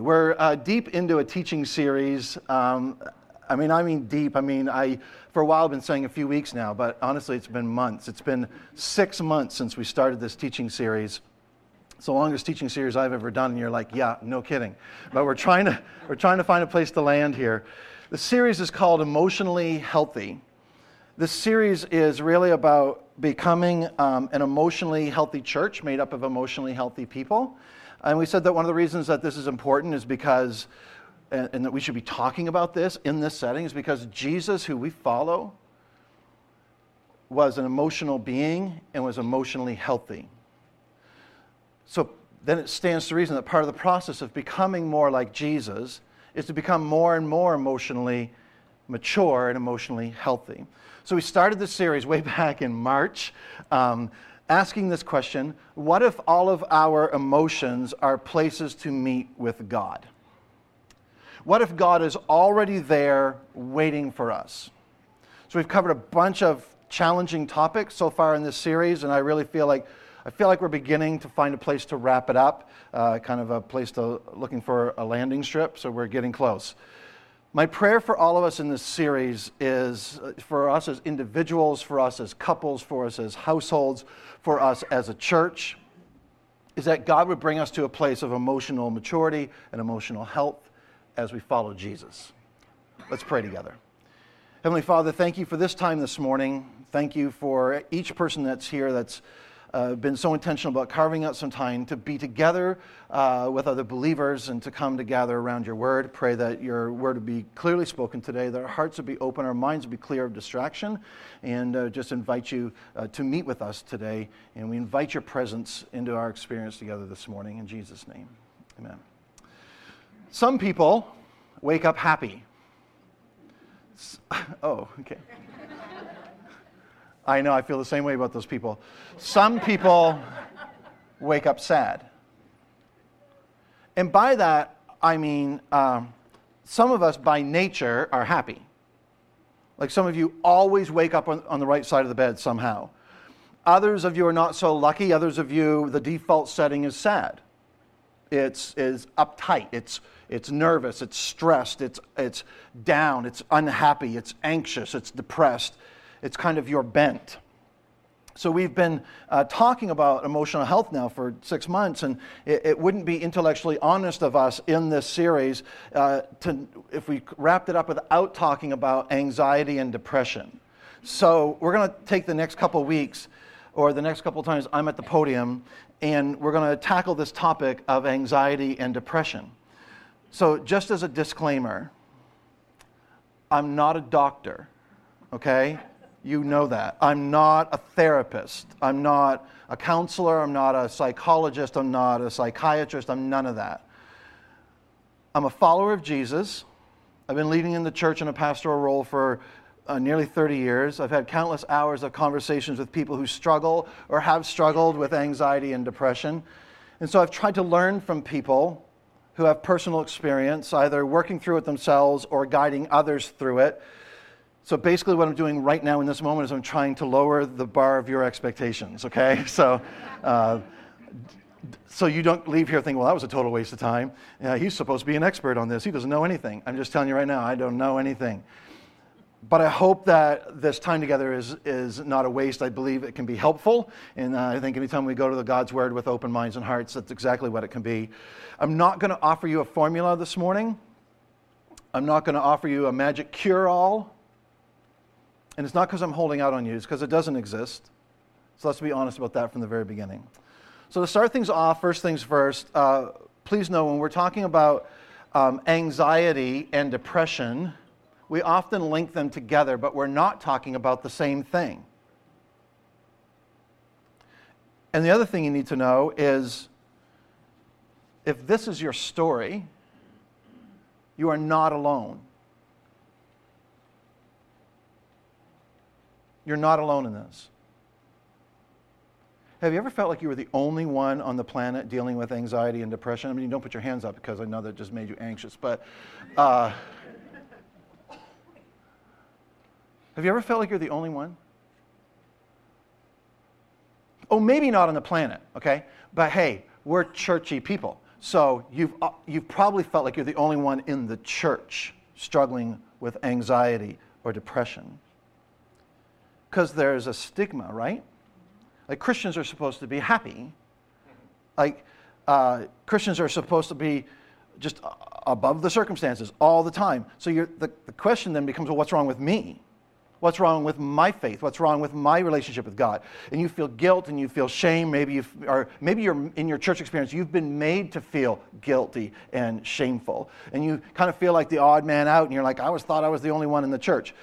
We're uh, deep into a teaching series. Um, I mean, I mean deep. I mean, I for a while I've been saying a few weeks now, but honestly, it's been months. It's been six months since we started this teaching series. It's the longest teaching series I've ever done, and you're like, yeah, no kidding. But we're trying to we're trying to find a place to land here. The series is called Emotionally Healthy. This series is really about becoming um, an emotionally healthy church made up of emotionally healthy people. And we said that one of the reasons that this is important is because, and, and that we should be talking about this in this setting, is because Jesus, who we follow, was an emotional being and was emotionally healthy. So then it stands to reason that part of the process of becoming more like Jesus is to become more and more emotionally mature and emotionally healthy. So we started this series way back in March. Um, asking this question what if all of our emotions are places to meet with God? What if God is already there waiting for us? So we've covered a bunch of challenging topics so far in this series, and I really feel like I feel like we're beginning to find a place to wrap it up, uh, kind of a place to looking for a landing strip. So we're getting close. My prayer for all of us in this series is uh, for us as individuals, for us as couples, for us as households, for us as a church, is that God would bring us to a place of emotional maturity and emotional health as we follow Jesus. Let's pray together. Heavenly Father, thank you for this time this morning. Thank you for each person that's here that's uh, been so intentional about carving out some time to be together uh, with other believers and to come together around your word. Pray that your word would be clearly spoken today, that our hearts would be open, our minds would be clear of distraction, and uh, just invite you uh, to meet with us today. And we invite your presence into our experience together this morning. In Jesus' name, amen. Some people wake up happy. Oh, okay. I know, I feel the same way about those people. Some people wake up sad. And by that, I mean, um, some of us by nature are happy. Like some of you always wake up on, on the right side of the bed somehow. Others of you are not so lucky. Others of you, the default setting is sad. It's is uptight. It's it's nervous. It's stressed. It's it's down. It's unhappy. It's anxious. It's depressed it's kind of your bent. So, we've been uh, talking about emotional health now for six months, and it, it, wouldn't be intellectually honest of us in this series uh, to, if we wrapped it up without talking about anxiety and depression. So, we're going to take the next couple weeks, or the next couple times I'm at the podium, and we're going to tackle this topic of anxiety and depression. So, just as a disclaimer, I'm not a doctor, okay? You know that. I'm not a therapist. I'm not a counselor. I'm not a psychologist. I'm not a psychiatrist. I'm none of that. I'm a follower of Jesus. I've been leading in the church in a pastoral role for uh, nearly 30 years. I've had countless hours of conversations with people who struggle or have struggled with anxiety and depression. And so I've tried to learn from people who have personal experience, either working through it themselves or guiding others through it so basically, what I'm doing right now in this moment is I'm trying to lower the bar of your expectations, okay? So, uh, so you don't leave here thinking, well, that was a total waste of time. He's supposed to be an expert on this. He doesn't know anything. I'm just telling you right now, I don't know anything. But I hope that this time together is, is not a waste. I believe it can be helpful. And uh, I think anytime we go to the God's Word with open minds and hearts, that's exactly what it can be. I'm not going to offer you a formula this morning. I'm not going to offer you a magic cure all. And it's not because I'm holding out on you, it's because it doesn't exist. So let's be honest about that from the very beginning. So to start things off, first things first, uh, please know when we're talking about um, anxiety and depression, we often link them together, but we're not talking about the same thing. And the other thing you need to know is if this is your story, you are not alone. You're not alone in this. Have you ever felt like you were the only one on the planet dealing with anxiety and depression? I mean, you don't put your hands up because I know that just made you anxious, but uh, have you ever felt like you're the only one? Oh, maybe not on the planet, okay? But hey, we're churchy people. So you've, uh, you've probably felt like you're the only one in the church struggling with anxiety or depression. Because there's a stigma, right? Like Christians are supposed to be happy. Like uh, Christians are supposed to be just above the circumstances all the time. So the, the question then becomes well, what's wrong with me? What's wrong with my faith? What's wrong with my relationship with God? And you feel guilt and you feel shame. Maybe you or maybe you're in your church experience, you've been made to feel guilty and shameful. And you kind of feel like the odd man out, and you're like, I always thought I was the only one in the church.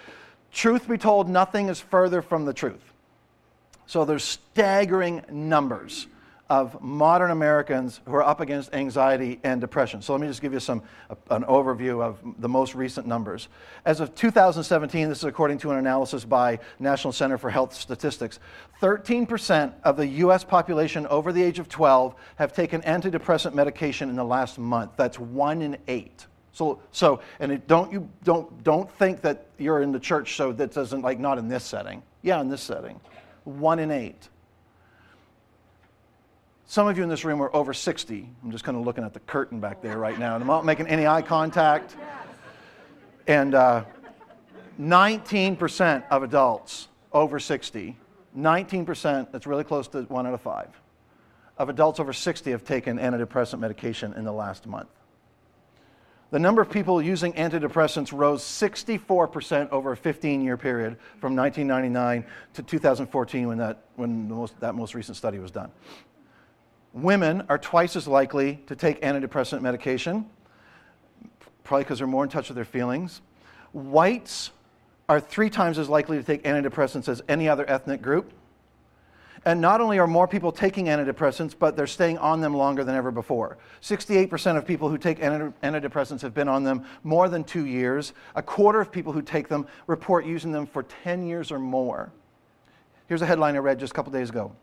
Truth be told, nothing is further from the truth. So there's staggering numbers of modern Americans who are up against anxiety and depression. So let me just give you some an overview of the most recent numbers. As of 2017, this is according to an analysis by National Center for Health Statistics, 13% of the US population over the age of 12 have taken antidepressant medication in the last month. That's 1 in 8. So, so and it, don't you don't don't think that you're in the church so that doesn't like not in this setting. Yeah, in this setting. 1 in 8. Some of you in this room are over 60. I'm just kind of looking at the curtain back there right now, and I'm not making any eye contact. And uh, 19% of adults over 60, 19%, that's really close to one out of five, of adults over 60 have taken antidepressant medication in the last month. The number of people using antidepressants rose 64% over a 15 year period from 1999 to 2014 when, that, when most, that most recent study was done. Women are twice as likely to take antidepressant medication, probably because they're more in touch with their feelings. Whites are three times as likely to take antidepressants as any other ethnic group. And not only are more people taking antidepressants, but they're staying on them longer than ever before. 68% of people who take antidepressants have been on them more than two years. A quarter of people who take them report using them for 10 years or more. Here's a headline I read just a couple days ago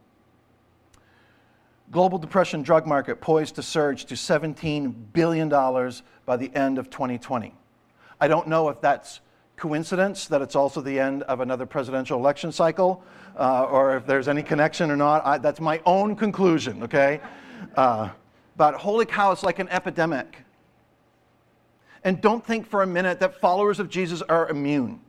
Global depression drug market poised to surge to $17 billion by the end of 2020. I don't know if that's coincidence that it's also the end of another presidential election cycle uh, or if there's any connection or not. I, that's my own conclusion, okay? Uh, but holy cow, it's like an epidemic. And don't think for a minute that followers of Jesus are immune.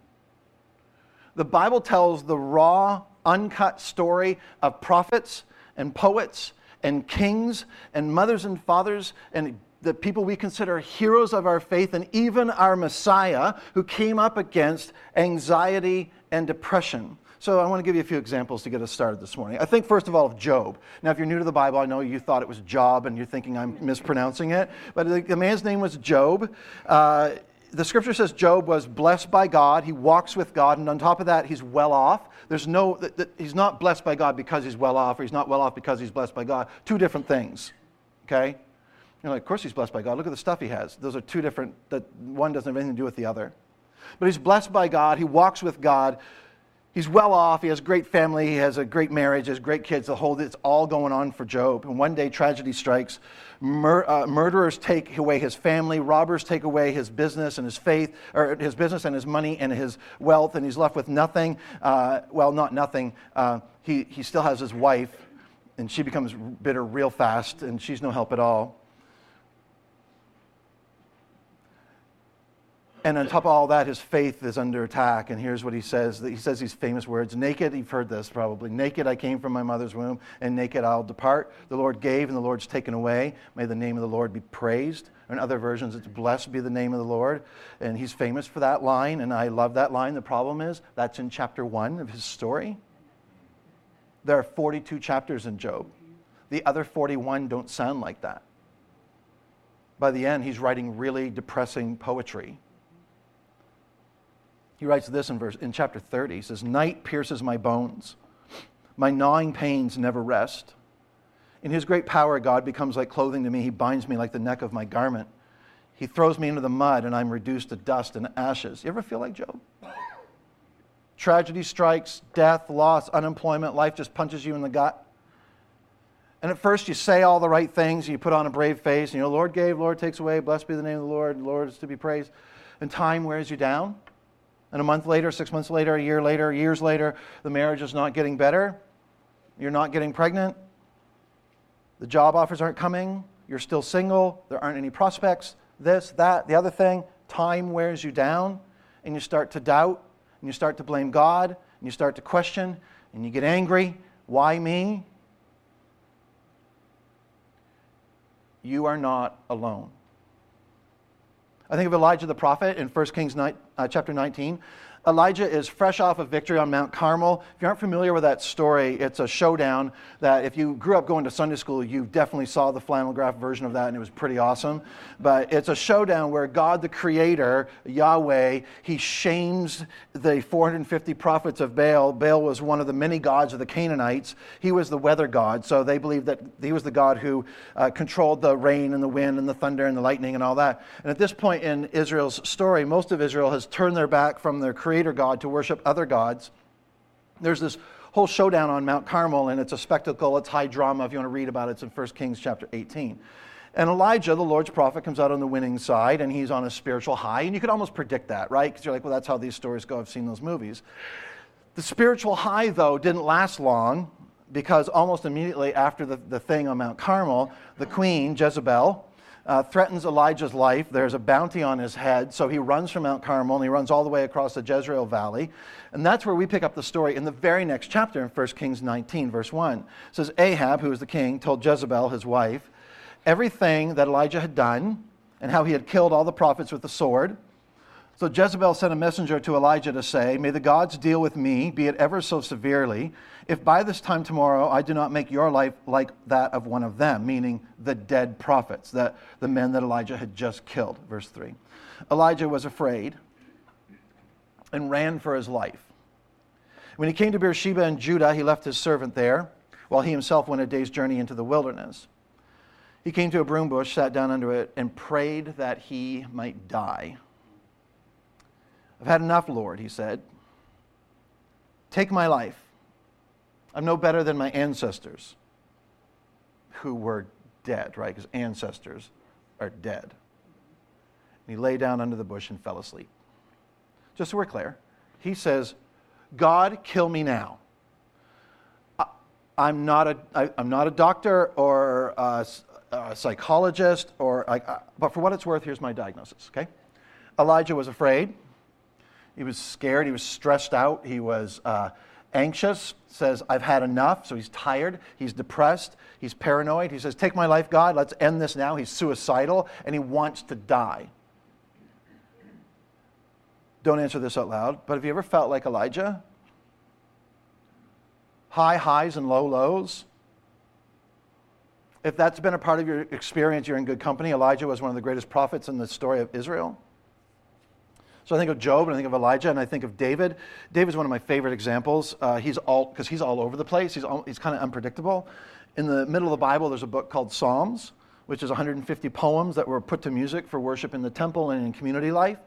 The Bible tells the raw, uncut story of prophets and poets and kings and mothers and fathers and the people we consider heroes of our faith and even our Messiah who came up against anxiety and depression. So I want to give you a few examples to get us started this morning. I think first of all of Job. Now, if you're new to the Bible, I know you thought it was Job and you're thinking I'm mispronouncing it, but the, the man's name was Job. Uh, the scripture says Job was blessed by God. He walks with God, and on top of that, he's well off. There's no, that, that he's not blessed by God because he's well off, or he's not well off because he's blessed by God. Two different things. Okay? You're like, of course he's blessed by God. Look at the stuff he has. Those are two different, that one doesn't have anything to do with the other. But he's blessed by God. He walks with God he's well off. He has a great family. He has a great marriage. He has great kids. The whole it's all going on for Job. And one day tragedy strikes. Mur- uh, murderers take away his family. Robbers take away his business and his faith, or his business and his money and his wealth, and he's left with nothing. Uh, well, not nothing. Uh, he he still has his wife, and she becomes bitter real fast, and she's no help at all. And on top of all that, his faith is under attack. And here's what he says. He says these famous words Naked, you've heard this probably. Naked I came from my mother's womb, and naked I'll depart. The Lord gave, and the Lord's taken away. May the name of the Lord be praised. In other versions, it's blessed be the name of the Lord. And he's famous for that line, and I love that line. The problem is, that's in chapter one of his story. There are 42 chapters in Job. The other 41 don't sound like that. By the end, he's writing really depressing poetry he writes this in, verse, in chapter 30. He says, Night pierces my bones. My gnawing pains never rest. In his great power, God becomes like clothing to me. He binds me like the neck of my garment. He throws me into the mud, and I'm reduced to dust and ashes. You ever feel like Job? Tragedy strikes, death, loss, unemployment, life just punches you in the gut. And at first, you say all the right things, you put on a brave face, and you know, Lord gave, Lord takes away, blessed be the name of the Lord, Lord is to be praised. And time wears you down. And a month later, six months later, a year later, years later, the marriage is not getting better. You're not getting pregnant. The job offers aren't coming. you're still single, there aren't any prospects, this, that, the other thing. Time wears you down, and you start to doubt, and you start to blame God, and you start to question, and you get angry. Why me? You are not alone. I think of Elijah the prophet in 1 Kings 9, uh, chapter 19. Elijah is fresh off of victory on Mount Carmel. If you aren't familiar with that story, it's a showdown that if you grew up going to Sunday school, you definitely saw the flannel graph version of that, and it was pretty awesome. But it's a showdown where God, the Creator, Yahweh, he shames the 450 prophets of Baal. Baal was one of the many gods of the Canaanites. He was the weather god, so they believed that he was the God who uh, controlled the rain and the wind and the thunder and the lightning and all that. And at this point in Israel's story, most of Israel has turned their back from their Creator creator God to worship other gods. There's this whole showdown on Mount Carmel, and it's a spectacle. It's high drama. If you want to read about it, it's in 1 Kings chapter 18. And Elijah, the Lord's prophet, comes out on the winning side, and he's on a spiritual high. And you could almost predict that, right? Because you're like, well, that's how these stories go. I've seen those movies. The spiritual high, though, didn't last long because almost immediately after the, the thing on Mount Carmel, the queen, Jezebel, uh, threatens Elijah's life. There's a bounty on his head, so he runs from Mount Carmel and he runs all the way across the Jezreel Valley. And that's where we pick up the story in the very next chapter in 1 Kings 19, verse 1. It says, Ahab, who was the king, told Jezebel, his wife, everything that Elijah had done and how he had killed all the prophets with the sword. So Jezebel sent a messenger to Elijah to say, May the gods deal with me, be it ever so severely, if by this time tomorrow I do not make your life like that of one of them, meaning the dead prophets, the, the men that Elijah had just killed. Verse 3. Elijah was afraid and ran for his life. When he came to Beersheba in Judah, he left his servant there, while he himself went a day's journey into the wilderness. He came to a broom bush, sat down under it, and prayed that he might die. I've had enough, Lord, he said. Take my life. I'm no better than my ancestors who were dead, right? Because ancestors are dead. And he lay down under the bush and fell asleep. Just so we're clear, he says, God, kill me now. I'm not a, I, I'm not a doctor or a, a psychologist, or, I, uh, but for what it's worth, here's my diagnosis, okay? Elijah was afraid. He was scared. He was stressed out. He was uh, anxious. Says, I've had enough. So he's tired. He's depressed. He's paranoid. He says, Take my life, God. Let's end this now. He's suicidal and he wants to die. Don't answer this out loud, but have you ever felt like Elijah? High highs and low lows. If that's been a part of your experience, you're in good company. Elijah was one of the greatest prophets in the story of Israel. So I think of Job and I think of Elijah and I think of David. David's one of my favorite examples. Uh, he's all because he's all over the place. He's he's kind of unpredictable. In the middle of the Bible, there's a book called Psalms, which is 150 poems that were put to music for worship in the temple and in community life.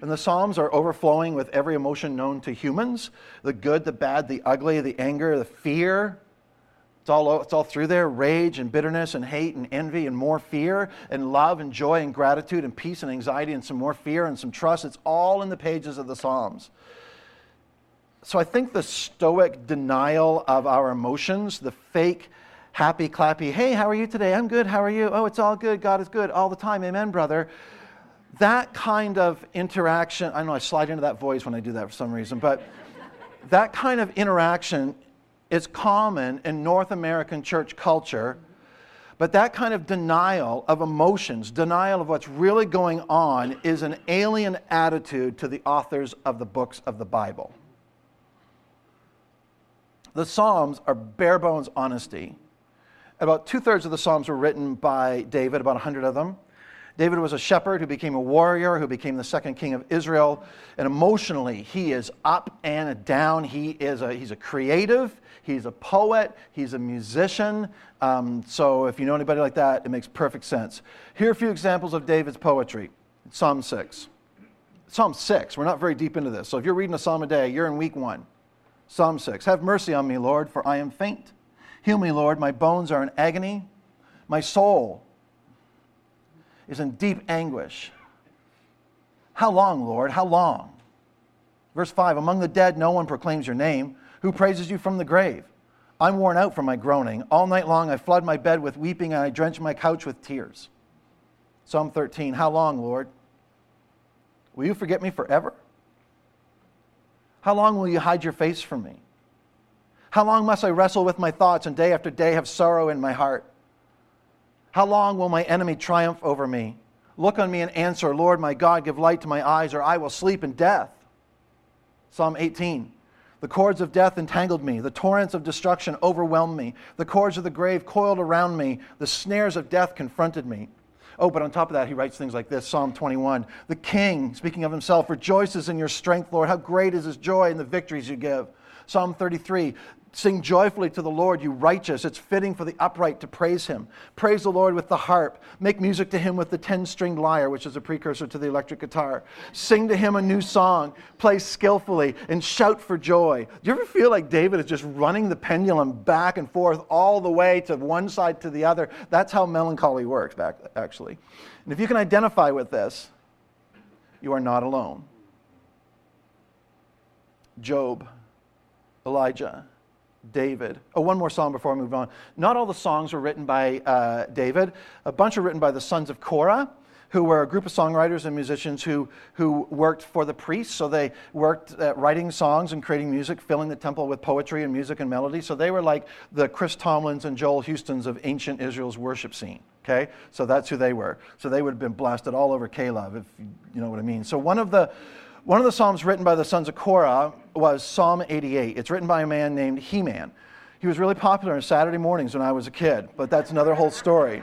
And the Psalms are overflowing with every emotion known to humans the good, the bad, the ugly, the anger, the fear, it's all, it's all through there rage and bitterness and hate and envy and more fear and love and joy and gratitude and peace and anxiety and some more fear and some trust. It's all in the pages of the Psalms. So I think the stoic denial of our emotions, the fake happy clappy, hey, how are you today? I'm good. How are you? Oh, it's all good. God is good all the time. Amen, brother. That kind of interaction, I know I slide into that voice when I do that for some reason, but that kind of interaction is common in North American church culture, but that kind of denial of emotions, denial of what's really going on, is an alien attitude to the authors of the books of the Bible. The Psalms are bare bones honesty. About two thirds of the Psalms were written by David, about 100 of them. David was a shepherd who became a warrior, who became the second king of Israel. And emotionally, he is up and down. He is a, he's a creative, he's a poet, he's a musician. Um, so if you know anybody like that, it makes perfect sense. Here are a few examples of David's poetry Psalm 6. Psalm 6, we're not very deep into this. So if you're reading a psalm a day, you're in week one. Psalm 6. Have mercy on me, Lord, for I am faint. Heal me, Lord, my bones are in agony. My soul is in deep anguish. How long, Lord? How long? Verse 5 Among the dead, no one proclaims your name. Who praises you from the grave? I'm worn out from my groaning. All night long I flood my bed with weeping and I drench my couch with tears. Psalm 13 How long, Lord? Will you forget me forever? How long will you hide your face from me? How long must I wrestle with my thoughts and day after day have sorrow in my heart? How long will my enemy triumph over me? Look on me and answer, Lord my God, give light to my eyes, or I will sleep in death. Psalm 18. The cords of death entangled me. The torrents of destruction overwhelmed me. The cords of the grave coiled around me. The snares of death confronted me. Oh, but on top of that, he writes things like this Psalm 21. The king, speaking of himself, rejoices in your strength, Lord. How great is his joy in the victories you give. Psalm 33. Sing joyfully to the Lord, you righteous. It's fitting for the upright to praise him. Praise the Lord with the harp. Make music to him with the 10 stringed lyre, which is a precursor to the electric guitar. Sing to him a new song. Play skillfully and shout for joy. Do you ever feel like David is just running the pendulum back and forth all the way to one side to the other? That's how melancholy works, back, actually. And if you can identify with this, you are not alone. Job, Elijah, David. Oh, one more song before I move on. Not all the songs were written by uh, David. A bunch are written by the sons of Korah, who were a group of songwriters and musicians who, who worked for the priests. So they worked at writing songs and creating music, filling the temple with poetry and music and melody. So they were like the Chris Tomlins and Joel Houstons of ancient Israel's worship scene. Okay? So that's who they were. So they would have been blasted all over K-LOVE, if you know what I mean. So one of the one of the Psalms written by the sons of Korah was Psalm 88. It's written by a man named Heman. He was really popular on Saturday mornings when I was a kid, but that's another whole story.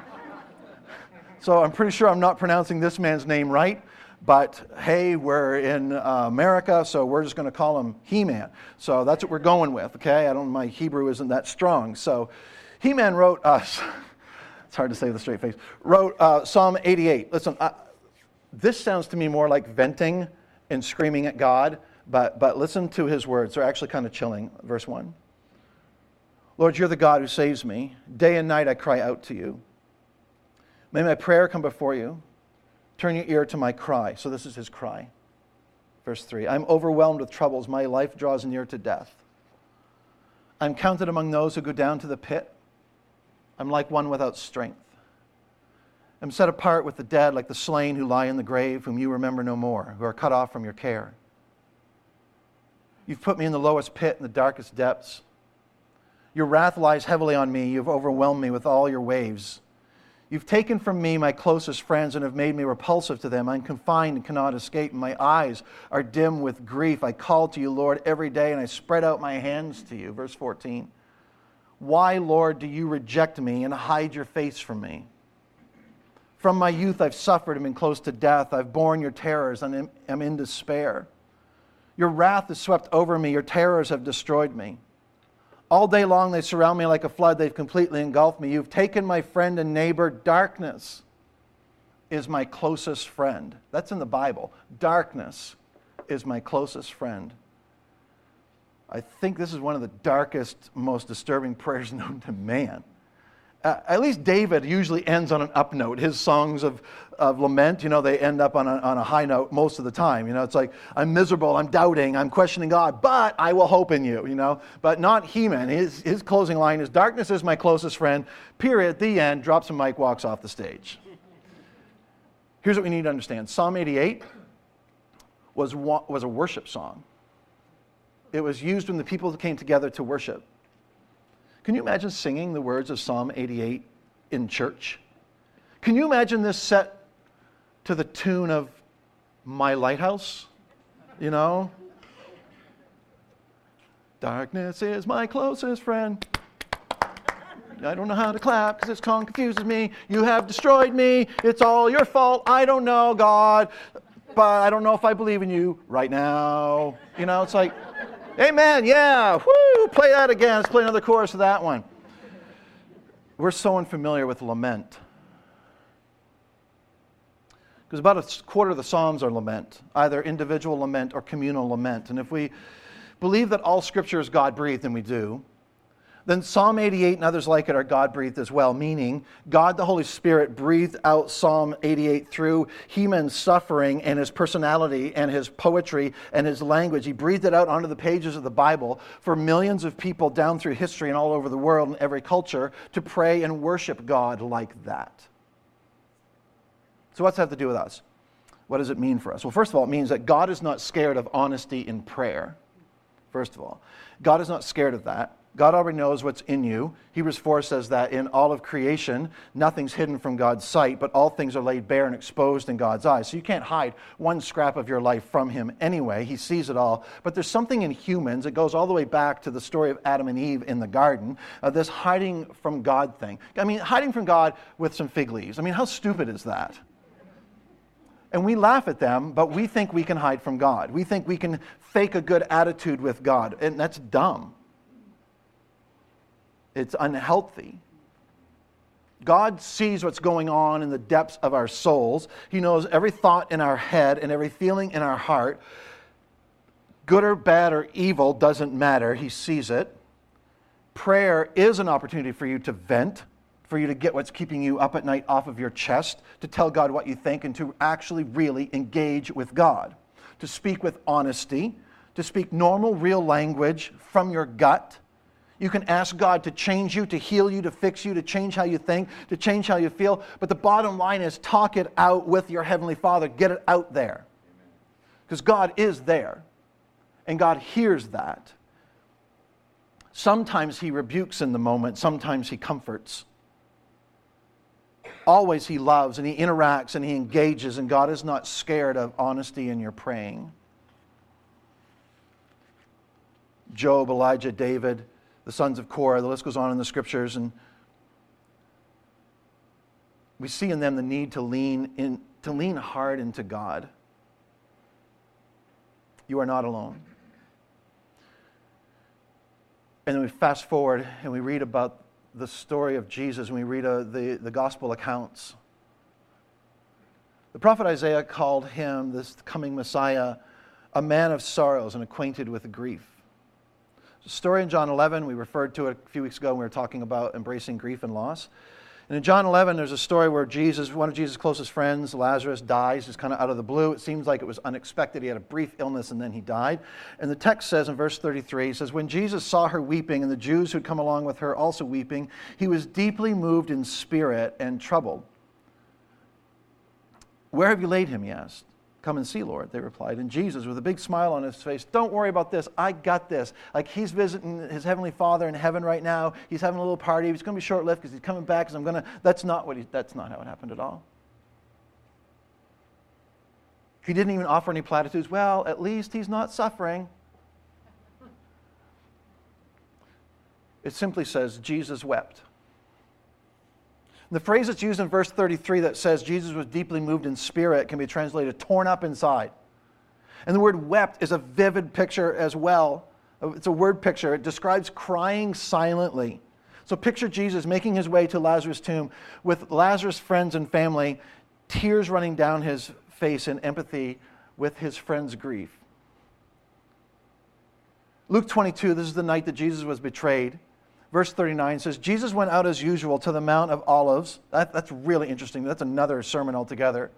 So I'm pretty sure I'm not pronouncing this man's name right, but hey, we're in uh, America, so we're just going to call him He-Man. So that's what we're going with, okay? I don't my Hebrew isn't that strong. So He-Man wrote us it's hard to say with a straight face. Wrote uh, Psalm 88. Listen, uh, this sounds to me more like venting and screaming at God, but, but listen to his words. They're actually kind of chilling. Verse 1 Lord, you're the God who saves me. Day and night I cry out to you. May my prayer come before you. Turn your ear to my cry. So this is his cry. Verse 3 I'm overwhelmed with troubles. My life draws near to death. I'm counted among those who go down to the pit. I'm like one without strength am set apart with the dead, like the slain who lie in the grave, whom you remember no more, who are cut off from your care. You've put me in the lowest pit, in the darkest depths. Your wrath lies heavily on me. You've overwhelmed me with all your waves. You've taken from me my closest friends and have made me repulsive to them. I'm confined and cannot escape. My eyes are dim with grief. I call to you, Lord, every day, and I spread out my hands to you. Verse 14. Why, Lord, do you reject me and hide your face from me? From my youth, I've suffered and been close to death. I've borne your terrors and am in despair. Your wrath has swept over me. Your terrors have destroyed me. All day long, they surround me like a flood. They've completely engulfed me. You've taken my friend and neighbor. Darkness is my closest friend. That's in the Bible. Darkness is my closest friend. I think this is one of the darkest, most disturbing prayers known to man uh, at least David usually ends on an up note. His songs of, of lament, you know, they end up on a, on a high note most of the time. You know, it's like, I'm miserable, I'm doubting, I'm questioning God, but I will hope in you, you know. But not He-Man. His, his closing line is, darkness is my closest friend, period, at the end, drops a mic, walks off the stage. Here's what we need to understand. Psalm 88 was, was a worship song. It was used when the people came together to worship. Can you imagine singing the words of Psalm 88 in church? Can you imagine this set to the tune of My Lighthouse? You know? Darkness is my closest friend. I don't know how to clap because this song confuses me. You have destroyed me. It's all your fault. I don't know, God. But I don't know if I believe in you right now. You know, it's like. Amen. Yeah. Woo. Play that again. Let's play another chorus of that one. We're so unfamiliar with lament. Because about a quarter of the Psalms are lament, either individual lament or communal lament. And if we believe that all Scripture is God breathed, and we do, then Psalm 88 and others like it are God breathed as well, meaning God the Holy Spirit breathed out Psalm 88 through Heman's suffering and his personality and his poetry and his language. He breathed it out onto the pages of the Bible for millions of people down through history and all over the world and every culture to pray and worship God like that. So, what's that have to do with us? What does it mean for us? Well, first of all, it means that God is not scared of honesty in prayer. First of all, God is not scared of that. God already knows what's in you. Hebrews 4 says that in all of creation, nothing's hidden from God's sight, but all things are laid bare and exposed in God's eyes. So you can't hide one scrap of your life from Him anyway. He sees it all. But there's something in humans, it goes all the way back to the story of Adam and Eve in the garden, uh, this hiding from God thing. I mean, hiding from God with some fig leaves. I mean, how stupid is that? And we laugh at them, but we think we can hide from God. We think we can fake a good attitude with God, and that's dumb it's unhealthy. God sees what's going on in the depths of our souls. He knows every thought in our head and every feeling in our heart. Good or bad or evil doesn't matter. He sees it. Prayer is an opportunity for you to vent, for you to get what's keeping you up at night off of your chest, to tell God what you think, and to actually really engage with God, to speak with honesty, to speak normal, real language from your gut you can ask God to change you, to heal you, to fix you, to change how you think, to change how you feel. But the bottom line is talk it out with your Heavenly Father. Get it out there. Because God is there, and God hears that. Sometimes He rebukes in the moment, sometimes He comforts. Always He loves and He interacts and He engages, and God is not scared of honesty in your praying. Job, Elijah, David, the sons of Korah. The list goes on in the scriptures. And we see in them the need to lean, in, to lean hard into God. You are not alone. And then we fast forward and we read about the story of Jesus and we read uh, the, the gospel accounts. The prophet Isaiah called him, this coming Messiah, a man of sorrows and acquainted with grief story in John 11, we referred to it a few weeks ago when we were talking about embracing grief and loss. And in John 11, there's a story where Jesus, one of Jesus' closest friends, Lazarus, dies just kind of out of the blue. It seems like it was unexpected. He had a brief illness and then he died. And the text says in verse 33, it says, When Jesus saw her weeping and the Jews who had come along with her also weeping, he was deeply moved in spirit and troubled. Where have you laid him? he asked. Come and see, Lord, they replied. And Jesus, with a big smile on his face, don't worry about this. I got this. Like he's visiting his heavenly Father in heaven right now. He's having a little party. It's going to be short lived because he's coming back because I'm going to. That's not what he, that's not how it happened at all. He didn't even offer any platitudes. Well, at least he's not suffering. It simply says Jesus wept. The phrase that's used in verse 33 that says Jesus was deeply moved in spirit can be translated torn up inside. And the word wept is a vivid picture as well. It's a word picture. It describes crying silently. So picture Jesus making his way to Lazarus' tomb with Lazarus' friends and family, tears running down his face in empathy with his friend's grief. Luke 22, this is the night that Jesus was betrayed verse 39 says, Jesus went out as usual to the Mount of Olives. That, that's really interesting. That's another sermon altogether.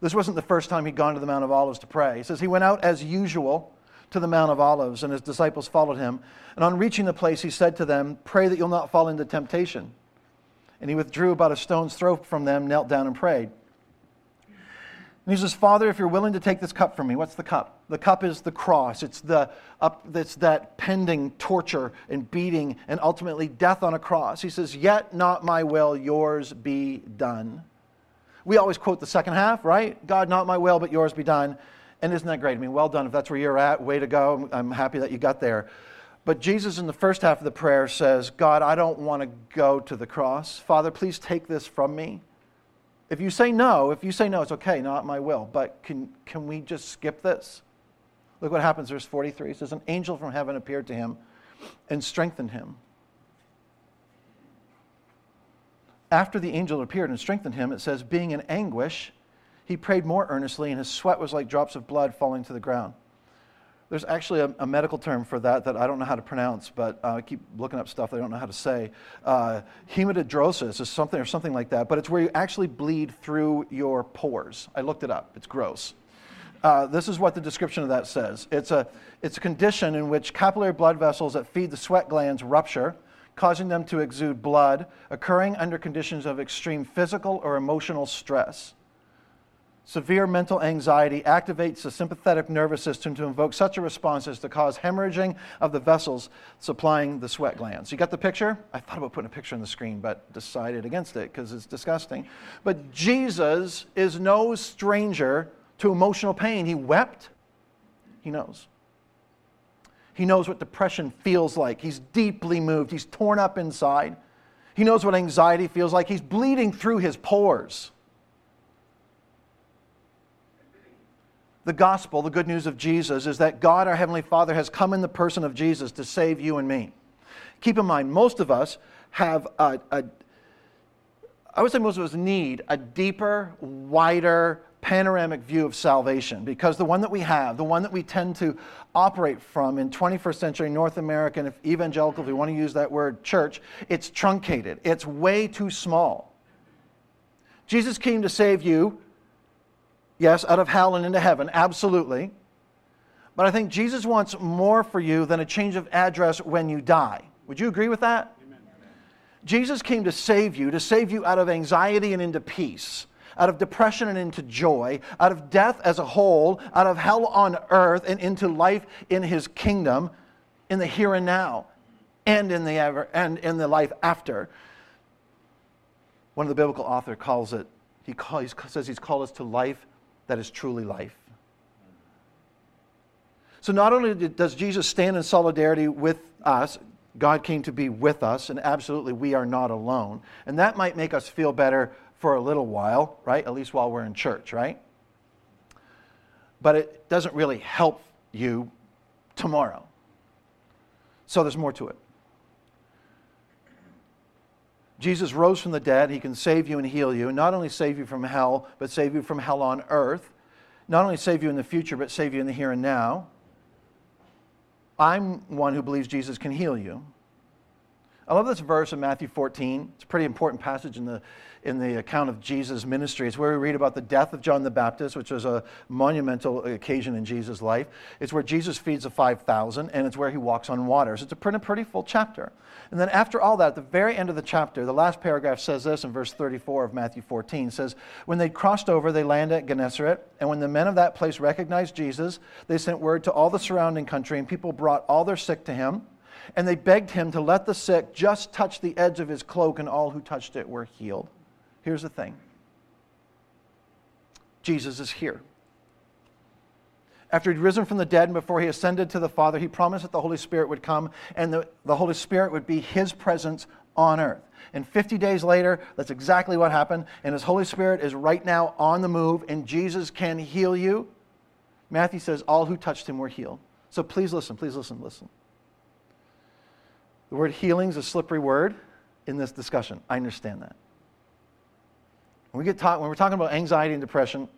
This wasn't the first time he'd gone to the Mount of Olives to pray. He says, He went out as usual to the Mount of Olives, and his disciples followed him. And on reaching the place, he said to them, Pray that you'll not fall into temptation. And he withdrew about a stone's throw from them, knelt down, and prayed. And he says, Father, if you're willing to take this cup from me, what's the cup? The cup is the cross. It's, the, up, it's that pending torture and beating and ultimately death on a cross. He says, Yet not my will, yours be done. We always quote the second half, right? God, not my will, but yours be done. And isn't that great? I mean, well done. If that's where you're at, way to go. I'm happy that you got there. But Jesus, in the first half of the prayer, says, God, I don't want to go to the cross. Father, please take this from me. If you say no, if you say no, it's okay, not my will. But can, can we just skip this? Look what happens, verse 43. It says, An angel from heaven appeared to him and strengthened him. After the angel appeared and strengthened him, it says, Being in anguish, he prayed more earnestly, and his sweat was like drops of blood falling to the ground. There's actually a, a, medical term for that that I don't know how to pronounce, but uh, I keep looking up stuff I don't know how to say. Uh, hematidrosis is something or something like that, but it's where you actually bleed through your pores. I looked it up. It's gross. Uh, this is what the description of that says. It's a, it's a condition in which capillary blood vessels that feed the sweat glands rupture, causing them to exude blood, occurring under conditions of extreme physical or emotional stress. Severe mental anxiety activates the sympathetic nervous system to invoke such a response as to cause hemorrhaging of the vessels supplying the sweat glands. You got the picture? I thought about putting a picture on the screen, but decided against it because it's disgusting. But Jesus is no stranger to emotional pain. He wept. He knows. He knows what depression feels like. He's deeply moved. He's torn up inside. He knows what anxiety feels like. He's bleeding through his pores. the gospel, the good news of Jesus, is that God, our Heavenly Father, has come in the person of Jesus to save you and me. Keep in mind, most of us have a, a I would say most of us need a deeper, wider, panoramic view of salvation because the one that we have, the one that we tend to operate from in 21st century North American evangelical, if we want to use that word, church, it's truncated. It's way too small. Jesus came to save you Yes, out of hell and into heaven, absolutely. But I think Jesus wants more for you than a change of address when you die. Would you agree with that? Amen. Jesus came to save you, to save you out of anxiety and into peace, out of depression and into joy, out of death as a whole, out of hell on earth and into life in his kingdom, in the here and now, and in the ever and in the life after. One of the biblical authors calls it, he, call, he says he's called us to life that is truly life. So, not only does Jesus stand in solidarity with us, God came to be with us, and absolutely we are not alone. And that might make us feel better for a little while, right? At least while we're in church, right? But it doesn't really help you tomorrow. So, there's more to it. Jesus rose from the dead. He can save you and heal you. Not only save you from hell, but save you from hell on earth. Not only save you in the future, but save you in the here and now. I'm one who believes Jesus can heal you. I love this verse in Matthew 14. It's a pretty important passage in the, in the account of Jesus' ministry. It's where we read about the death of John the Baptist, which was a monumental occasion in Jesus' life. It's where Jesus feeds the 5,000, and it's where he walks on water. So it's a pretty, pretty full chapter. And then after all that, at the very end of the chapter, the last paragraph says this in verse 34 of Matthew 14 says, When they crossed over, they landed at Gennesaret, and when the men of that place recognized Jesus, they sent word to all the surrounding country, and people brought all their sick to him and they begged him to let the sick just touch the edge of his cloak, and all who touched it were healed. Here's the thing Jesus is here. After he'd risen from the dead and before he ascended to the Father, he promised that the Holy Spirit would come and the, the Holy Spirit would be his presence on earth. And 50 days later, that's exactly what happened. And his Holy Spirit is right now on the move, and Jesus can heal you. Matthew says, All who touched him were healed. So please listen, please listen, listen. The word healing is a slippery word in this discussion. I understand that. When, we get talk, when we're talking about anxiety and depression,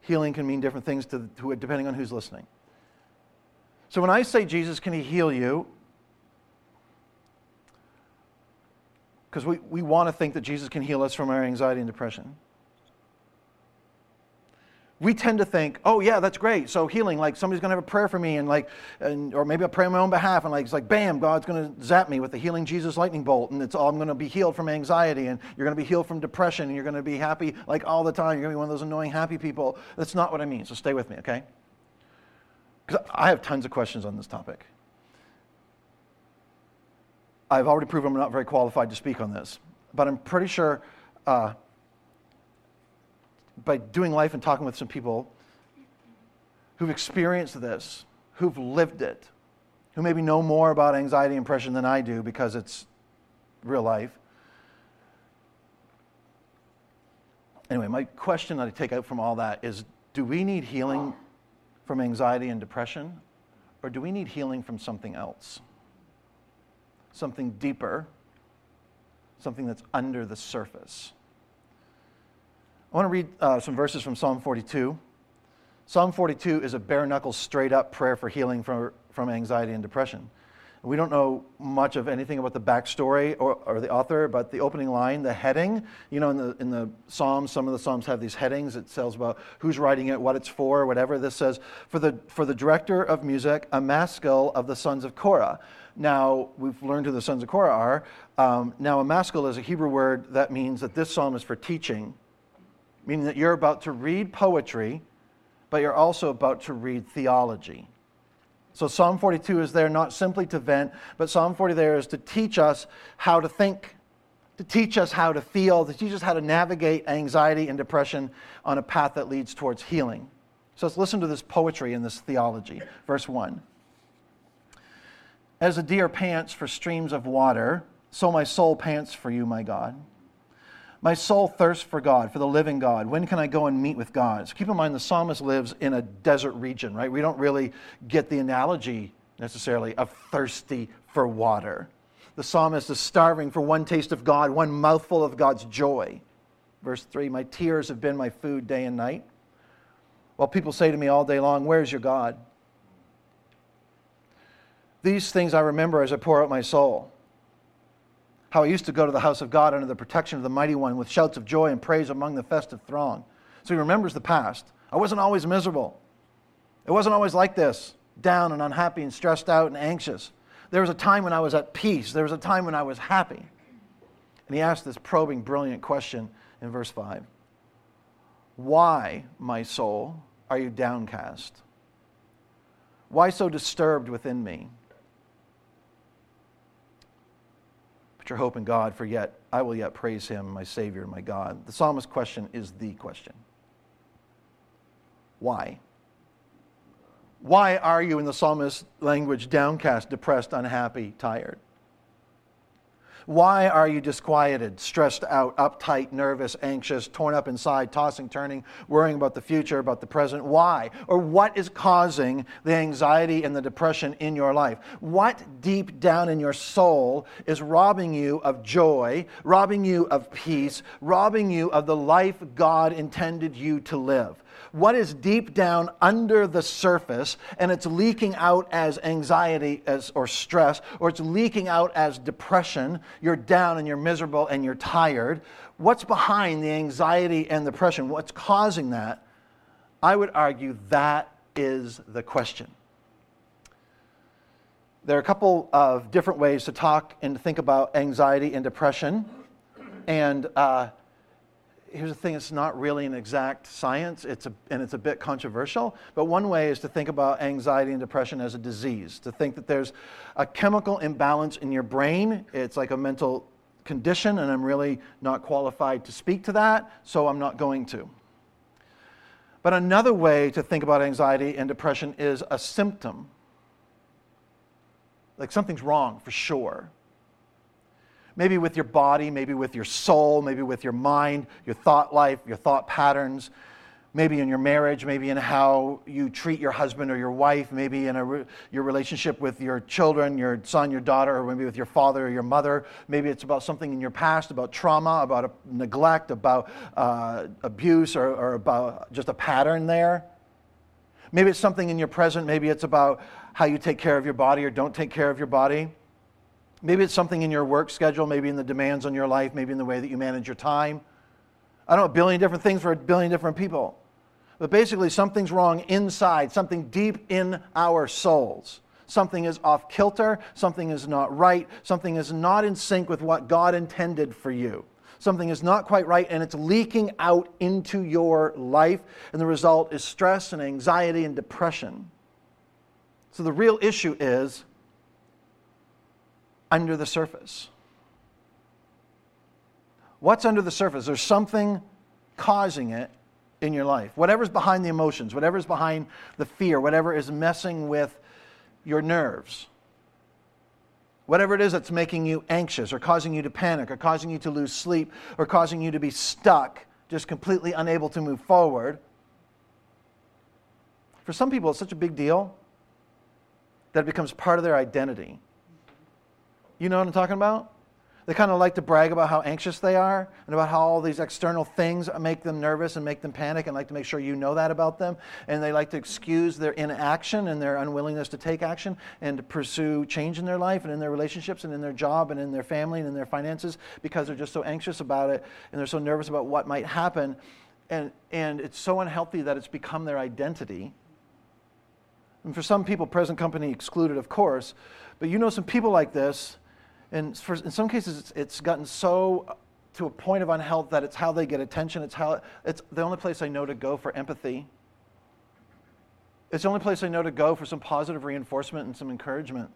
healing can mean different things to, to, depending on who's listening. So when I say, Jesus, can he heal you? Because we, we want to think that Jesus can heal us from our anxiety and depression we tend to think, oh yeah, that's great. So healing, like somebody's to have a prayer for me, and like, and, or maybe I'll pray on my own behalf, and like it's like, bam, God's to zap me with the healing Jesus lightning bolt, and it's all I'm to be healed from anxiety, and you're to be healed from depression, and you're to be happy like all the time. You're to be one of those annoying happy people. That's not what I mean. So stay with me, okay? Because I have tons of questions on this topic. I've already proven I'm not very qualified to speak on this, but I'm pretty sure. Uh, by doing life and talking with some people who've experienced this, who've lived it, who maybe know more about anxiety and depression than I do because it's real life. Anyway, my question that I take out from all that is do we need healing from anxiety and depression, or do we need healing from something else? Something deeper, something that's under the surface. I want to read uh, some verses from Psalm 42. Psalm 42 is a bare knuckle, straight up prayer for healing from, from anxiety and depression. We don't know much of anything about the backstory or, or, the author, but the opening line, the heading, you know, in the, in the Psalms, some of the Psalms have these headings. It tells about who's writing it, what it's for, whatever. This says, for the, for the director of music, a maskil of the sons of Korah. Now, we've learned who the sons of Korah are. Um, now, a maskil is a Hebrew word that means that this psalm is for teaching, meaning that you're about to read poetry, but you're also about to read theology. So Psalm 42 is there not simply to vent, but Psalm 40 there is to teach us how to think, to teach us how to feel, to teach us how to navigate anxiety and depression on a path that leads towards healing. So let's listen to this poetry and this theology. Verse 1. As a deer pants for streams of water, so my soul pants for you, my God. My soul thirsts for God, for the living God. When can I go and meet with God? So keep in mind, the psalmist lives in a desert region, right? We don't really get the analogy necessarily of thirsty for water. The psalmist is starving for one taste of God, one mouthful of God's joy. Verse 3 My tears have been my food day and night. While people say to me all day long, Where's your God? These things I remember as I pour out my soul how I used to go to the house of God under the protection of the Mighty One with shouts of joy and praise among the festive throng. So he remembers the past. I wasn't always miserable. It wasn't always like this, down and unhappy and stressed out and anxious. There was a time when I was at peace. There was a time when I was happy. And he asked this probing, brilliant question in verse 5 Why, my soul, are you downcast? Why so disturbed within me? Your hope in God, for yet I will yet praise him, my Savior, my God. The psalmist's question is the question. Why? Why are you, in the psalmist's language, downcast, depressed, unhappy, tired? Why are you disquieted, stressed out, uptight, nervous, anxious, torn up inside, tossing, turning, worrying about the future, about the present? Why? Or what is causing the anxiety and the depression in your life? What deep down in your soul is robbing you of joy, robbing you of peace, robbing you of the life God intended you to live? What is deep down under the surface and it's leaking out as anxiety as, or stress, or it's leaking out as depression. You're down and you're miserable and you're tired. What's behind the anxiety and depression? What's causing that? I would argue that is the question. There are a couple of different ways to talk and think about anxiety and depression. And uh, here's the thing it's not really an exact science it's a, and it's a bit controversial but one way is to think about anxiety and depression as a disease. To think that there's a chemical imbalance in your brain it's like a mental condition and i'm really not qualified to speak to that so i'm not going to. But another way to think about anxiety and depression is a symptom. Like something's wrong for sure maybe with your body, maybe with your soul, maybe with your mind, your thought life, your thought patterns, maybe in your marriage, maybe in how you treat your husband or your wife, maybe in re- your relationship with your children, your son, your daughter, or maybe with your father or your mother. Maybe it's about something in your past, about trauma, about neglect, about uh, abuse, or, or about just a pattern there. Maybe it's something in your present. Maybe it's about how you take care of your body or don't take care of your body. Maybe it's something in your work schedule, maybe in the demands on your life, maybe in the way that you manage your time. I don't know, a billion different things for a billion different people. But basically, something's wrong inside, something deep in our souls. Something is off kilter, something is not right, something is not in sync with what God intended for you. Something is not quite right, and it's leaking out into your life, and the result is stress and anxiety and depression. So the real issue is under the surface? What's under the surface? There's something causing it in your life. Whatever's behind the emotions, whatever's behind the fear, whatever is messing with your nerves, whatever it is that's making you anxious or causing you to panic or causing you to lose sleep or causing you to be stuck, just completely unable to move forward. For some people, it's such a big deal that it becomes part of their identity. You know what I'm talking about? They kind of like to brag about how anxious they are and about how all these external things make them nervous and make them panic and like to make sure you know that about them. And they like to excuse their inaction and their unwillingness to take action and to pursue change in their life and in their relationships and in their job and in their family and in their finances because they're just so anxious about it and they're so nervous about what might happen. And, and it's so unhealthy that it's become their identity. And for some people, present company excluded, of course, but you know some people like this and for, in some cases, it's, it's gotten so uh, to a point of unhealth that it's how they get attention. It's, how, it's the only place I know to go for empathy. It's the only place I know to go for some positive reinforcement and some encouragement.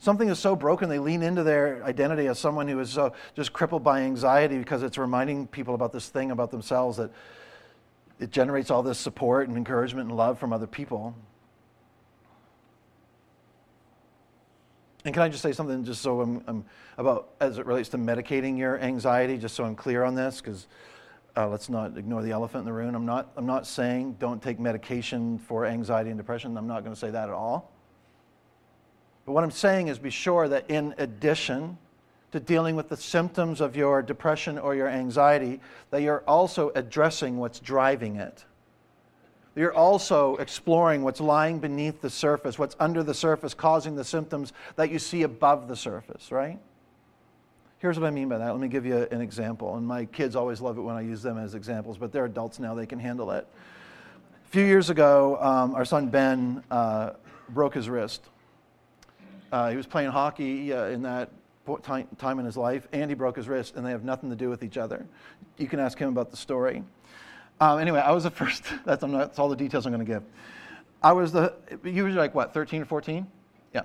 Something is so broken, they lean into their identity as someone who is so just crippled by anxiety because it's reminding people about this thing about themselves that it generates all this support and encouragement and love from other people. And can I just say something just so I'm, I'm about as it relates to medicating your anxiety, just so I'm clear on this, because uh, let's not ignore the elephant in the room. I'm not, I'm not saying don't take medication for anxiety and depression. I'm not going to say that at all. But what I'm saying is be sure that in addition to dealing with the symptoms of your depression or your anxiety, that you're also addressing what's driving it. You're also exploring what's lying beneath the surface, what's under the surface causing the symptoms that you see above the surface, right? Here's what I mean by that. Let me give you an example. And my kids always love it when I use them as examples, but they're adults now, they can handle it. A few years ago, um, our son Ben uh, broke his wrist. Uh, he was playing hockey uh, in that time in his life, and he broke his wrist, and they have nothing to do with each other. You can ask him about the story. Um, anyway, I was the first. That's, not, that's all the details I'm going to give. I was the usually like what 13 or 14. Yeah.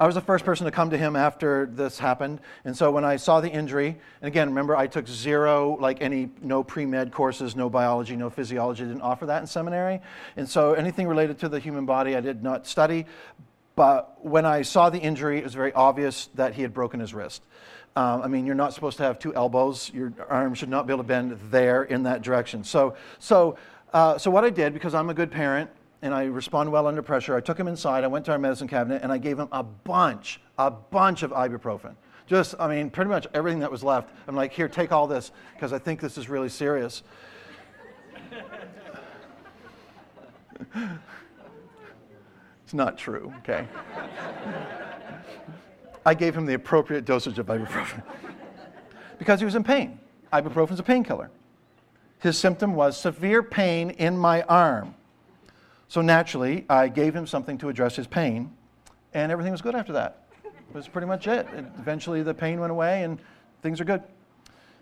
I was the first person to come to him after this happened, and so when I saw the injury, and again, remember I took zero, like any no pre med courses, no biology, no physiology, didn't offer that in seminary, and so anything related to the human body I did not study. But when I saw the injury, it was very obvious that he had broken his wrist. Um, I mean, you're not supposed to have two elbows. Your arm should not be able to bend there in that direction. So, so, uh, so what I did, because I'm a good parent and I respond well under pressure, I took him inside. I went to our medicine cabinet and I gave him a bunch, a bunch of ibuprofen. Just, I mean, pretty much everything that was left. I'm like, here, take all this because I think this is really serious. it's not true, okay? I gave him the appropriate dosage of ibuprofen because he was in pain. Ibuprofen is a painkiller. His symptom was severe pain in my arm. So naturally, I gave him something to address his pain, and everything was good after that. It was pretty much it. Eventually, the pain went away, and things are good.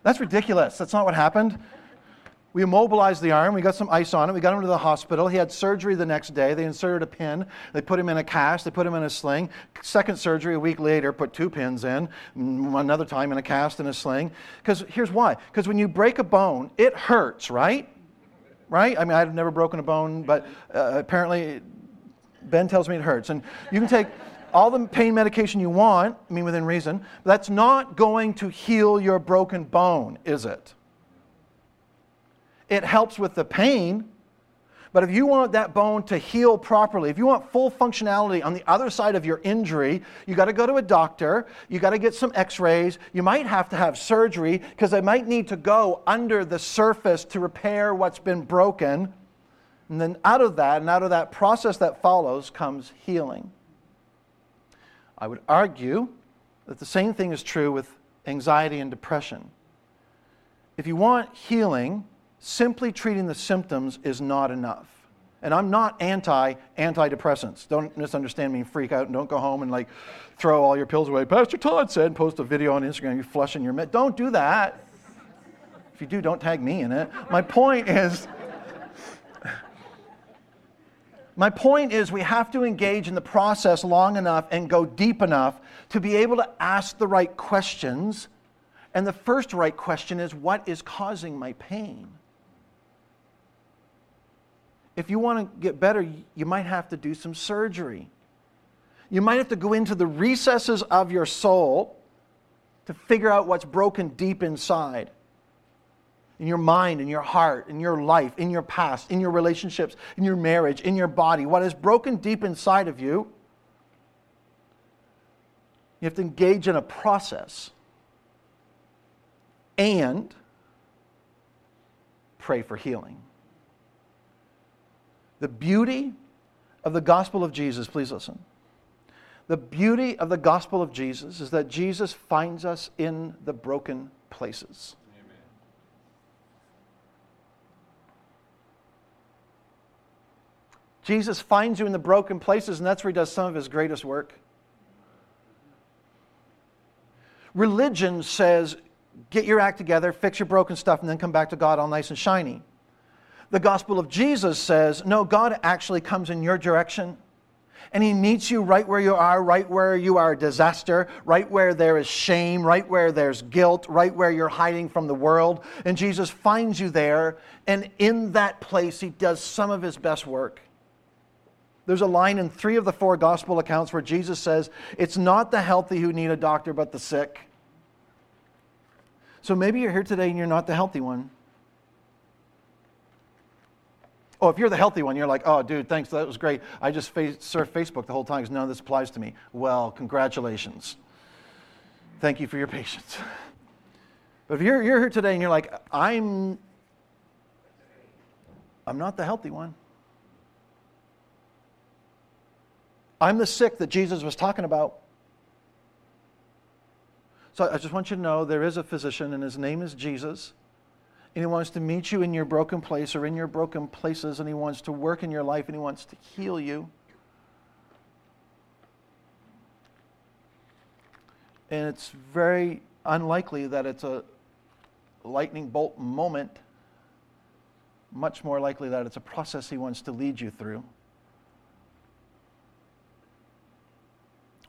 That's ridiculous. That's not what happened. We immobilized the arm. We got some ice on it. We got him to the hospital. He had surgery the next day. They inserted a pin. They put him in a cast. They put him in a sling. Second surgery a week later, put two pins in. Another time in a cast and a sling. Because here's why. Because when you break a bone, it hurts, right? Right? I mean, I've never broken a bone, but uh, apparently Ben tells me it hurts. And you can take all the pain medication you want, I mean, within reason, that's not going to heal your broken bone, is it? It helps with the pain. But if you want that bone to heal properly, if you want full functionality on the other side of your injury, you got to go to a doctor, you got to get some x rays, you might have to have surgery because they might need to go under the surface to repair what's been broken. And then out of that, and out of that process that follows, comes healing. I would argue that the same thing is true with anxiety and depression. If you want healing, simply treating the symptoms is not enough. And I'm not anti antidepressants. Don't misunderstand me and freak out and don't go home and like throw all your pills away. Pastor Todd said, post a video on Instagram, you're flushing your med. Don't do that. If you do, don't tag me in it. My point is, my point is we have to engage in the process long enough and go deep enough to be able to ask the right questions. And the first right question is, what is causing my pain? If you want to get better, you might have to do some surgery. You might have to go into the recesses of your soul to figure out what's broken deep inside in your mind, in your heart, in your life, in your past, in your relationships, in your marriage, in your body. What is broken deep inside of you, You have to engage in a process and pray for healing. The beauty of the gospel of Jesus, please listen. The beauty of the gospel of Jesus is that Jesus finds us in the broken places. Amen. Jesus finds you in the broken places, and that's where he does some of his greatest work. Religion says, get your act together, fix your broken stuff, and then come back to God all nice and shiny. The gospel of Jesus says, no, God actually comes in your direction and he meets you right where you are, right where you are a disaster, right where there is shame, right where there's guilt, right where you're hiding from the world. And Jesus finds you there, and in that place, he does some of his best work. There's a line in three of the four gospel accounts where Jesus says, It's not the healthy who need a doctor, but the sick. So maybe you're here today and you're not the healthy one. Oh, if you're the healthy one, you're like, oh, dude, thanks, that was great. I just face, surf Facebook the whole time because none of this applies to me. Well, congratulations. Thank you for your patience. But if you're, you're here today and you're like, I'm, I'm not the healthy one. I'm the sick that Jesus was talking about. So I just want you to know there is a physician, and his name is Jesus and He wants to meet you in your broken place or in your broken places, and He wants to work in your life, and He wants to heal you. And it's very unlikely that it's a lightning bolt moment, much more likely that it's a process He wants to lead you through.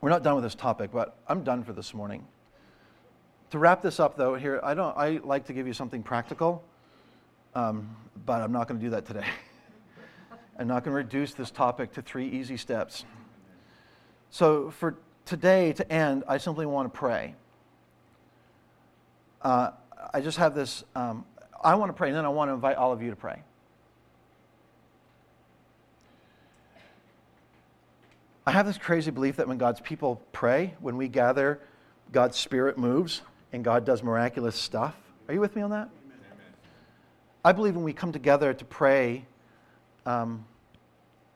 We're not done with this topic, but I'm done for this morning. To wrap this up, though, here I don't. I like to give you something practical, um, but I'm not going to do that today. I'm not going to reduce this topic to three easy steps. So for today to end, I simply want to pray. Uh, I just have this. Um, I want to pray, and then I want to invite all of you to pray. I have this crazy belief that when God's people pray, when we gather, God's Spirit moves and God does miraculous stuff. Are you with me on that? Amen. I believe when we come together to pray, um,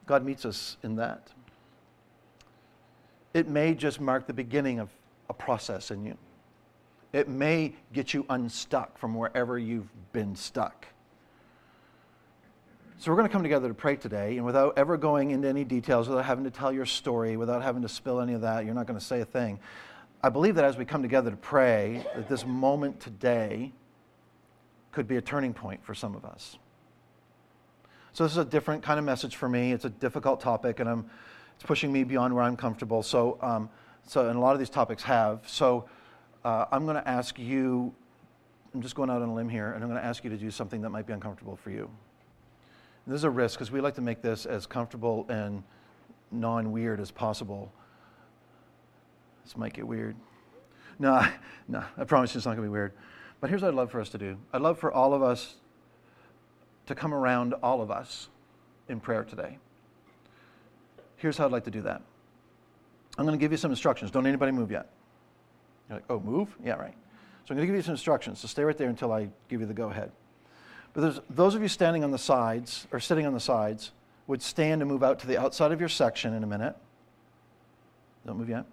God meets us in that. It may just mark the beginning of a process in you. It may get you unstuck from wherever you've been stuck. So, we're going to come together to pray today, and without ever going into any details, without having to tell your story, without having to spill any of that, you're not going to say a thing. I believe that as we come together to pray, that this moment today could be a turning point for some of us. So this is a different kind of message for me. It's a difficult topic, and I'm, it's pushing me beyond where I'm comfortable. So, um, so and a lot of these topics have. So uh, I'm going to ask you. I'm just going out on a limb here, and I'm going to ask you to do something that might be uncomfortable for you. And this is a risk because we like to make this as comfortable and non-weird as possible. This might get weird. No, no, I promise you it's not going to be weird. But here's what I'd love for us to do I'd love for all of us to come around all of us in prayer today. Here's how I'd like to do that I'm going to give you some instructions. Don't anybody move yet. You're like, oh, move? Yeah, right. So I'm going to give you some instructions. So stay right there until I give you the go ahead. But those of you standing on the sides or sitting on the sides would stand and move out to the outside of your section in a minute. Don't move yet.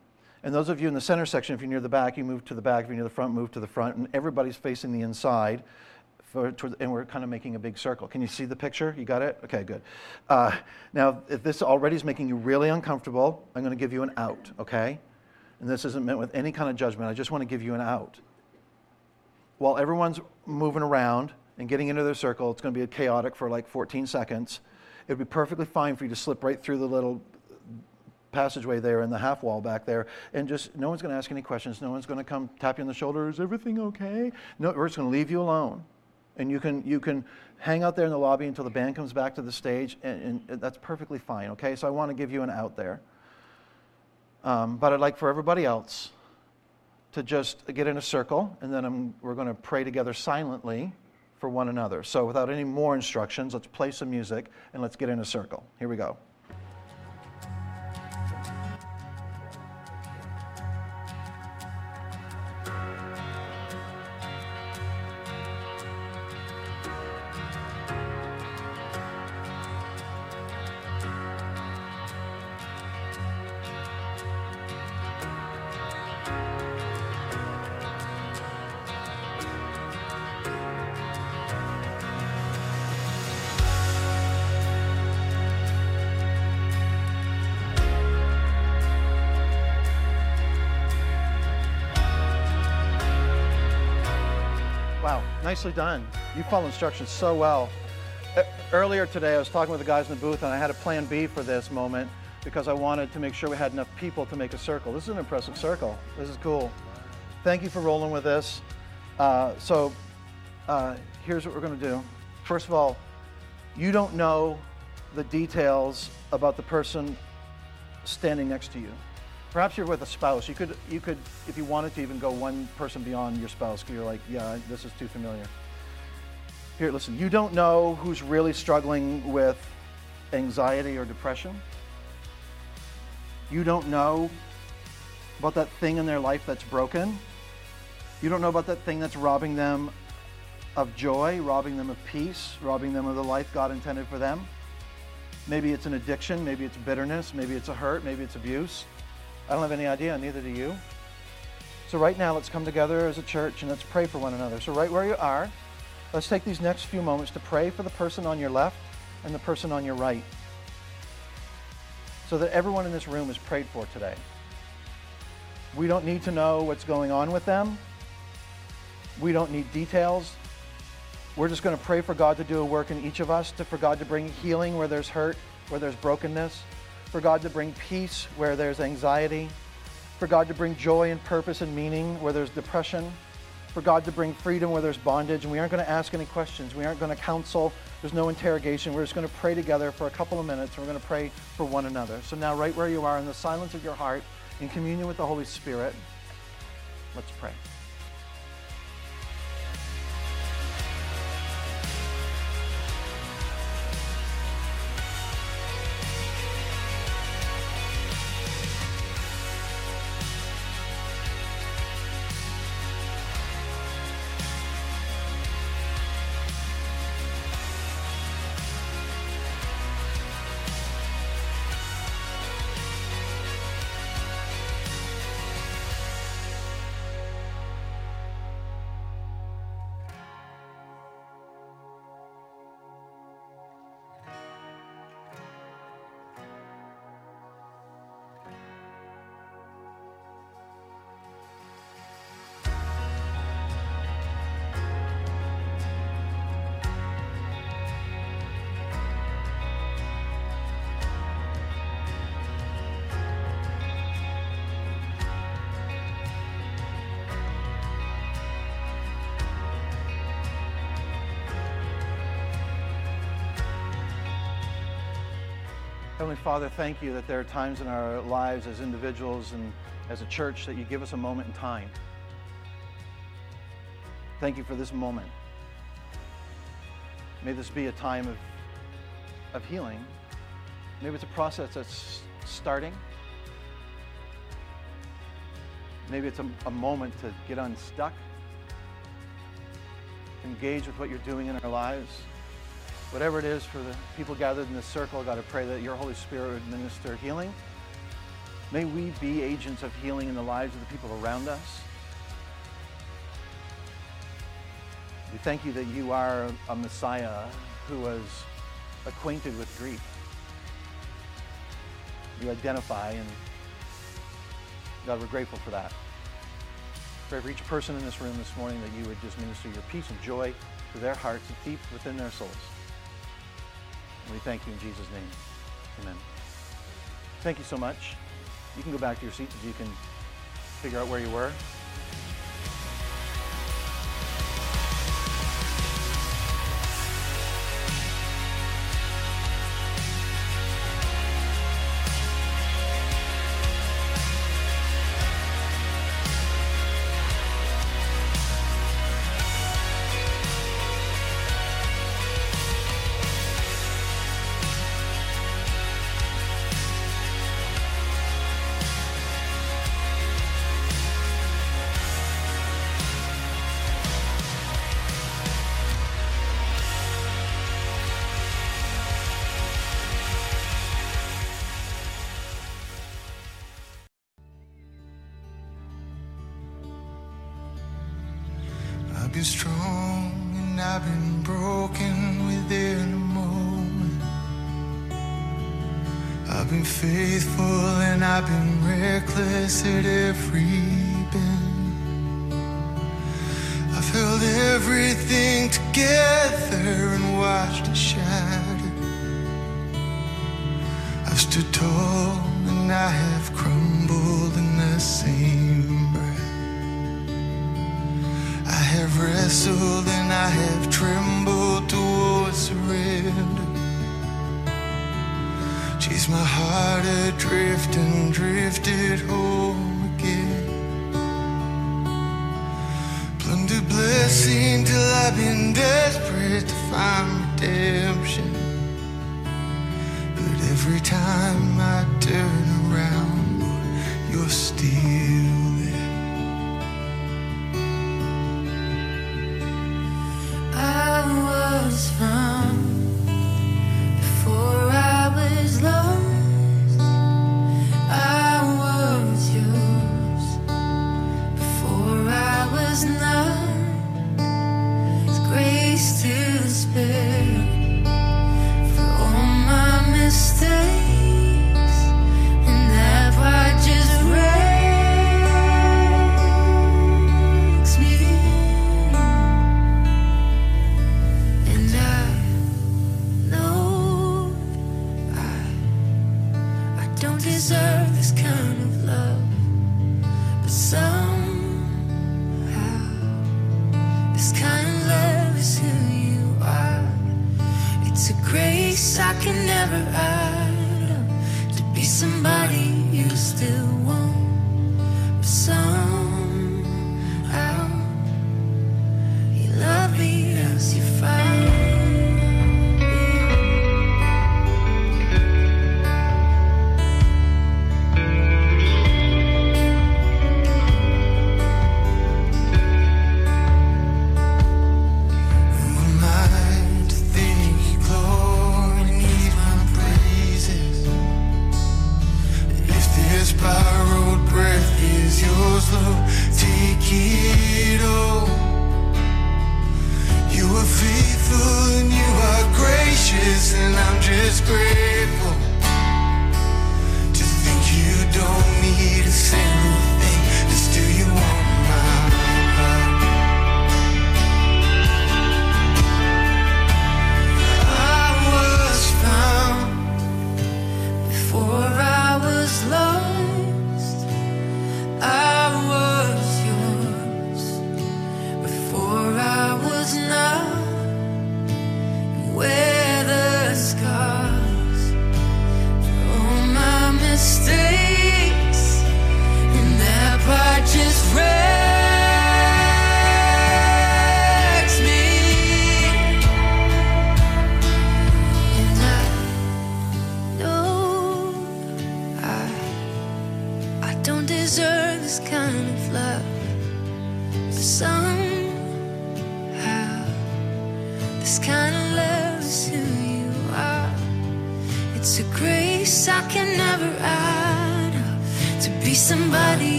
And those of you in the center section, if you're near the back, you move to the back. If you're near the front, move to the front. And everybody's facing the inside. For, and we're kind of making a big circle. Can you see the picture? You got it? Okay, good. Uh, now, if this already is making you really uncomfortable, I'm going to give you an out, okay? And this isn't meant with any kind of judgment. I just want to give you an out. While everyone's moving around and getting into their circle, it's going to be chaotic for like 14 seconds. It would be perfectly fine for you to slip right through the little passageway there in the half wall back there, and just no one's going to ask any questions. No one's going to come tap you on the shoulder. Is everything okay? No, we're just going to leave you alone, and you can you can hang out there in the lobby until the band comes back to the stage, and, and that's perfectly fine. Okay, so I want to give you an out there, um, but I'd like for everybody else to just get in a circle, and then I'm, we're going to pray together silently for one another. So without any more instructions, let's play some music and let's get in a circle. Here we go. Wow, nicely done. You follow instructions so well. Earlier today, I was talking with the guys in the booth, and I had a plan B for this moment because I wanted to make sure we had enough people to make a circle. This is an impressive circle. This is cool. Thank you for rolling with this. Uh, so uh, here's what we're going to do. First of all, you don't know the details about the person standing next to you. Perhaps you're with a spouse. You could, you could, if you wanted to, even go one person beyond your spouse you're like, yeah, this is too familiar. Here, listen, you don't know who's really struggling with anxiety or depression. You don't know about that thing in their life that's broken. You don't know about that thing that's robbing them of joy, robbing them of peace, robbing them of the life God intended for them. Maybe it's an addiction, maybe it's bitterness, maybe it's a hurt, maybe it's abuse. I don't have any idea, neither do you. So, right now, let's come together as a church and let's pray for one another. So, right where you are, let's take these next few moments to pray for the person on your left and the person on your right so that everyone in this room is prayed for today. We don't need to know what's going on with them. We don't need details. We're just going to pray for God to do a work in each of us, to, for God to bring healing where there's hurt, where there's brokenness, for God to bring peace where there's anxiety, for God to bring joy and purpose and meaning where there's depression, for God to bring freedom where there's bondage. And we aren't going to ask any questions. We aren't going to counsel. There's no interrogation. We're just going to pray together for a couple of minutes. And we're going to pray for one another. So now, right where you are, in the silence of your heart, in communion with the Holy Spirit, let's pray. Heavenly Father, thank you that there are times in our lives as individuals and as a church that you give us a moment in time. Thank you for this moment. May this be a time of, of healing. Maybe it's a process that's starting. Maybe it's a, a moment to get unstuck, engage with what you're doing in our lives whatever it is for the people gathered in this circle, God, I pray that your Holy Spirit would minister healing. May we be agents of healing in the lives of the people around us. We thank you that you are a Messiah who was acquainted with grief. You identify, and God, we're grateful for that. Pray for each person in this room this morning that you would just minister your peace and joy to their hearts and deep within their souls. We thank you in Jesus' name. Amen. Thank you so much. You can go back to your seats if you can figure out where you were. have wrestled and I have trembled towards surrender. Chase my heart adrift and drifted home again. Plundered blessing till I've been desperate to find redemption. But every time I turn around, you're still. is fine.